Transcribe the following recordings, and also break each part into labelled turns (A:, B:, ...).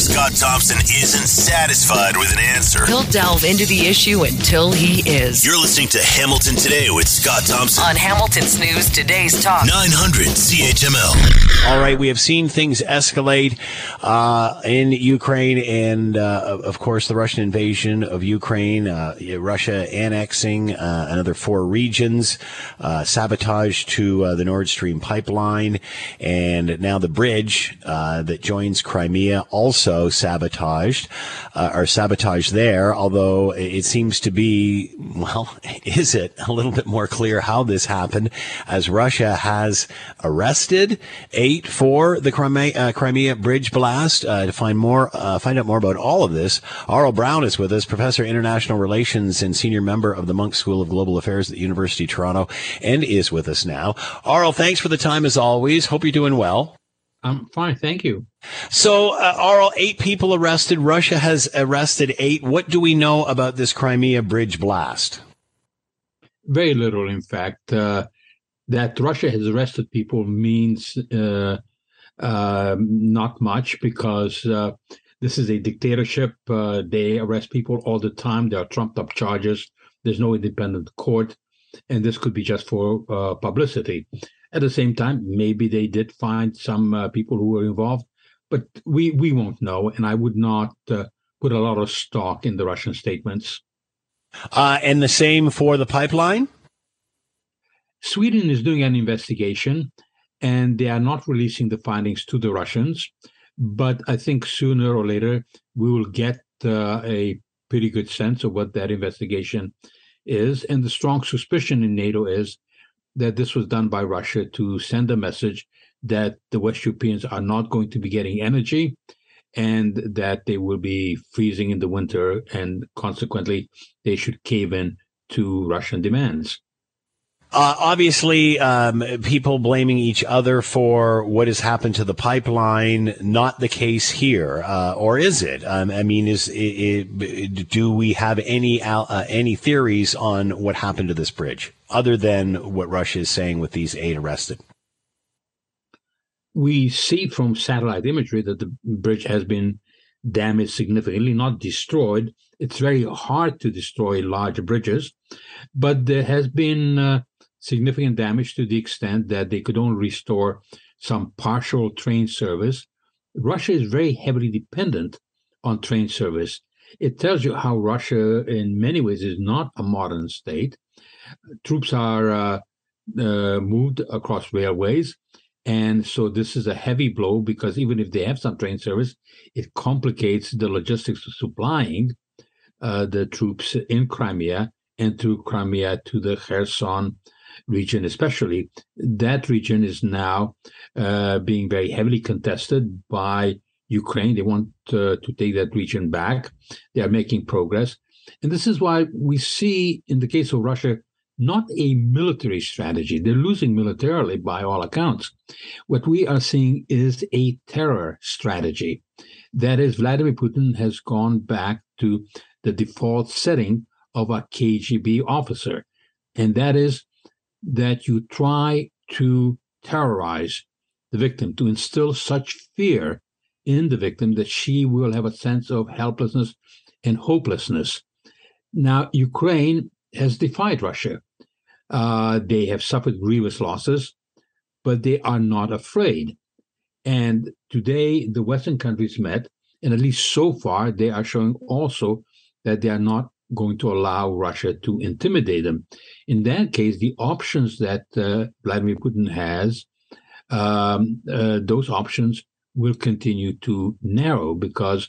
A: If Scott Thompson isn't satisfied with an answer,
B: He'll delve into the issue until he is.
A: you're listening to Hamilton Today with Scott Thompson.
B: On Hamilton's News Today's Talk.
A: 900 CHML.
C: All right, we have seen things escalate uh, in Ukraine, and uh, of course, the Russian invasion of Ukraine, uh, Russia annexing uh, another four regions, uh, sabotage to uh, the Nord Stream pipeline, and now the bridge uh, that joins Crimea also sabotaged uh, or sabotaged there. Although it seems to be, well, is it a little bit more clear how this happened, as Russia has arrested eight for the Crimea, uh, Crimea bridge blast. Uh, to find more, uh, find out more about all of this, Aurel Braun is with us, professor of international relations and senior member of the Munk School of Global Affairs at the University of Toronto, and is with us now. Aurel, thanks for the time as always. Hope you're doing well.
D: I'm fine, thank you.
C: So, uh, Aurel, eight people arrested. Russia has arrested eight. What do we know about this Crimea bridge blast?
D: Very little, in fact. Uh, that Russia has arrested people means uh, uh, not much because uh, this is a dictatorship. Uh, they arrest people all the time. There are trumped up charges. There's no independent court. And this could be just for uh, publicity. At the same time, maybe they did find some uh, people who were involved, but we, we won't know. And I would not uh, put a lot of stock in the Russian statements.
C: Uh, and the same for the pipeline?
D: Sweden is doing an investigation and they are not releasing the findings to the Russians. But I think sooner or later we will get uh, a pretty good sense of what that investigation is. And the strong suspicion in NATO is that this was done by Russia to send a message that the West Europeans are not going to be getting energy and that they will be freezing in the winter and consequently they should cave in to Russian demands.
C: Uh, obviously, um, people blaming each other for what has happened to the pipeline. Not the case here, uh, or is it? Um, I mean, is it, it, do we have any uh, any theories on what happened to this bridge, other than what Russia is saying with these eight arrested?
D: We see from satellite imagery that the bridge has been damaged significantly, not destroyed. It's very hard to destroy large bridges, but there has been uh, significant damage to the extent that they could only restore some partial train service. Russia is very heavily dependent on train service. It tells you how Russia, in many ways, is not a modern state. Troops are uh, uh, moved across railways. And so this is a heavy blow because even if they have some train service, it complicates the logistics of supplying uh, the troops in Crimea and through Crimea to the Kherson region, especially. That region is now uh, being very heavily contested by Ukraine. They want uh, to take that region back. They are making progress. And this is why we see, in the case of Russia, not a military strategy. They're losing militarily by all accounts. What we are seeing is a terror strategy. That is, Vladimir Putin has gone back to the default setting of a KGB officer, and that is that you try to terrorize the victim, to instill such fear in the victim that she will have a sense of helplessness and hopelessness. Now, Ukraine has defied Russia. Uh, they have suffered grievous losses, but they are not afraid. And today, the Western countries met, and at least so far, they are showing also that they are not going to allow Russia to intimidate them. In that case, the options that uh, Vladimir Putin has, um, uh, those options will continue to narrow because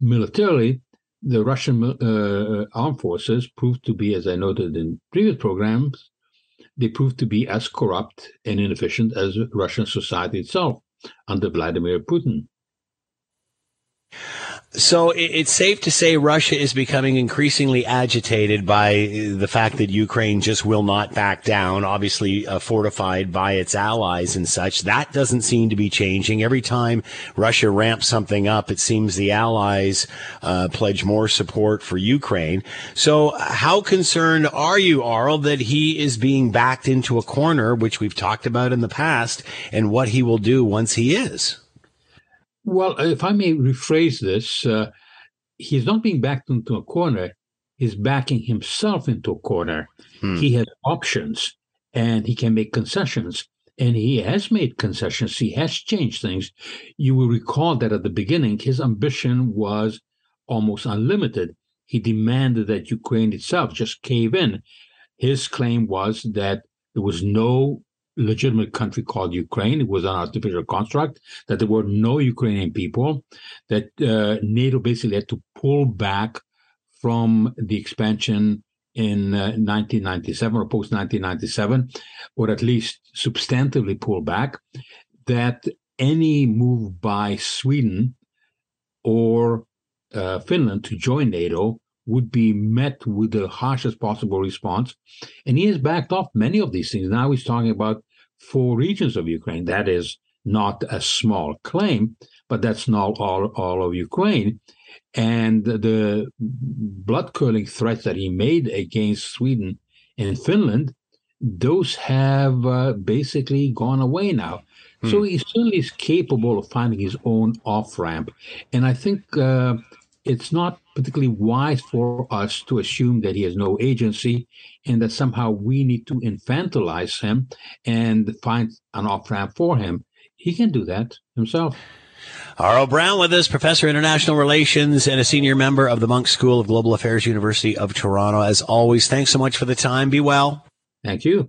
D: militarily, the Russian uh, armed forces proved to be, as I noted in previous programs, they proved to be as corrupt and inefficient as Russian society itself under Vladimir Putin.
C: So it's safe to say Russia is becoming increasingly agitated by the fact that Ukraine just will not back down, obviously uh, fortified by its allies and such. That doesn't seem to be changing. Every time Russia ramps something up, it seems the allies uh, pledge more support for Ukraine. So how concerned are you, Aurel, that he is being backed into a corner, which we've talked about in the past, and what he will do once he is?
D: Well, if I may rephrase this, uh, he's not being backed into a corner. He's backing himself into a corner. Hmm. He has options and he can make concessions. And he has made concessions. He has changed things. You will recall that at the beginning, his ambition was almost unlimited. He demanded that Ukraine itself just cave in. His claim was that there was no legitimate country called Ukraine. It was an artificial construct, that there were no Ukrainian people, that uh, NATO basically had to pull back from the expansion in uh, 1997 or post 1997, or at least substantively pull back, that any move by Sweden or uh, Finland to join NATO would be met with the harshest possible response. And he has backed off many of these things. Now he's talking about four regions of Ukraine. That is not a small claim, but that's not all, all of Ukraine. And the blood curdling threats that he made against Sweden and Finland, those have uh, basically gone away now. Hmm. So he certainly is capable of finding his own off ramp. And I think uh, it's not particularly wise for us to assume that he has no agency and that somehow we need to infantilize him and find an off ramp for him. He can do that himself.
C: Aurel Braun with us, professor of international relations and a senior member of the Munk School of Global Affairs, University of Toronto. As always, thanks so much for the time. Be well.
D: Thank you.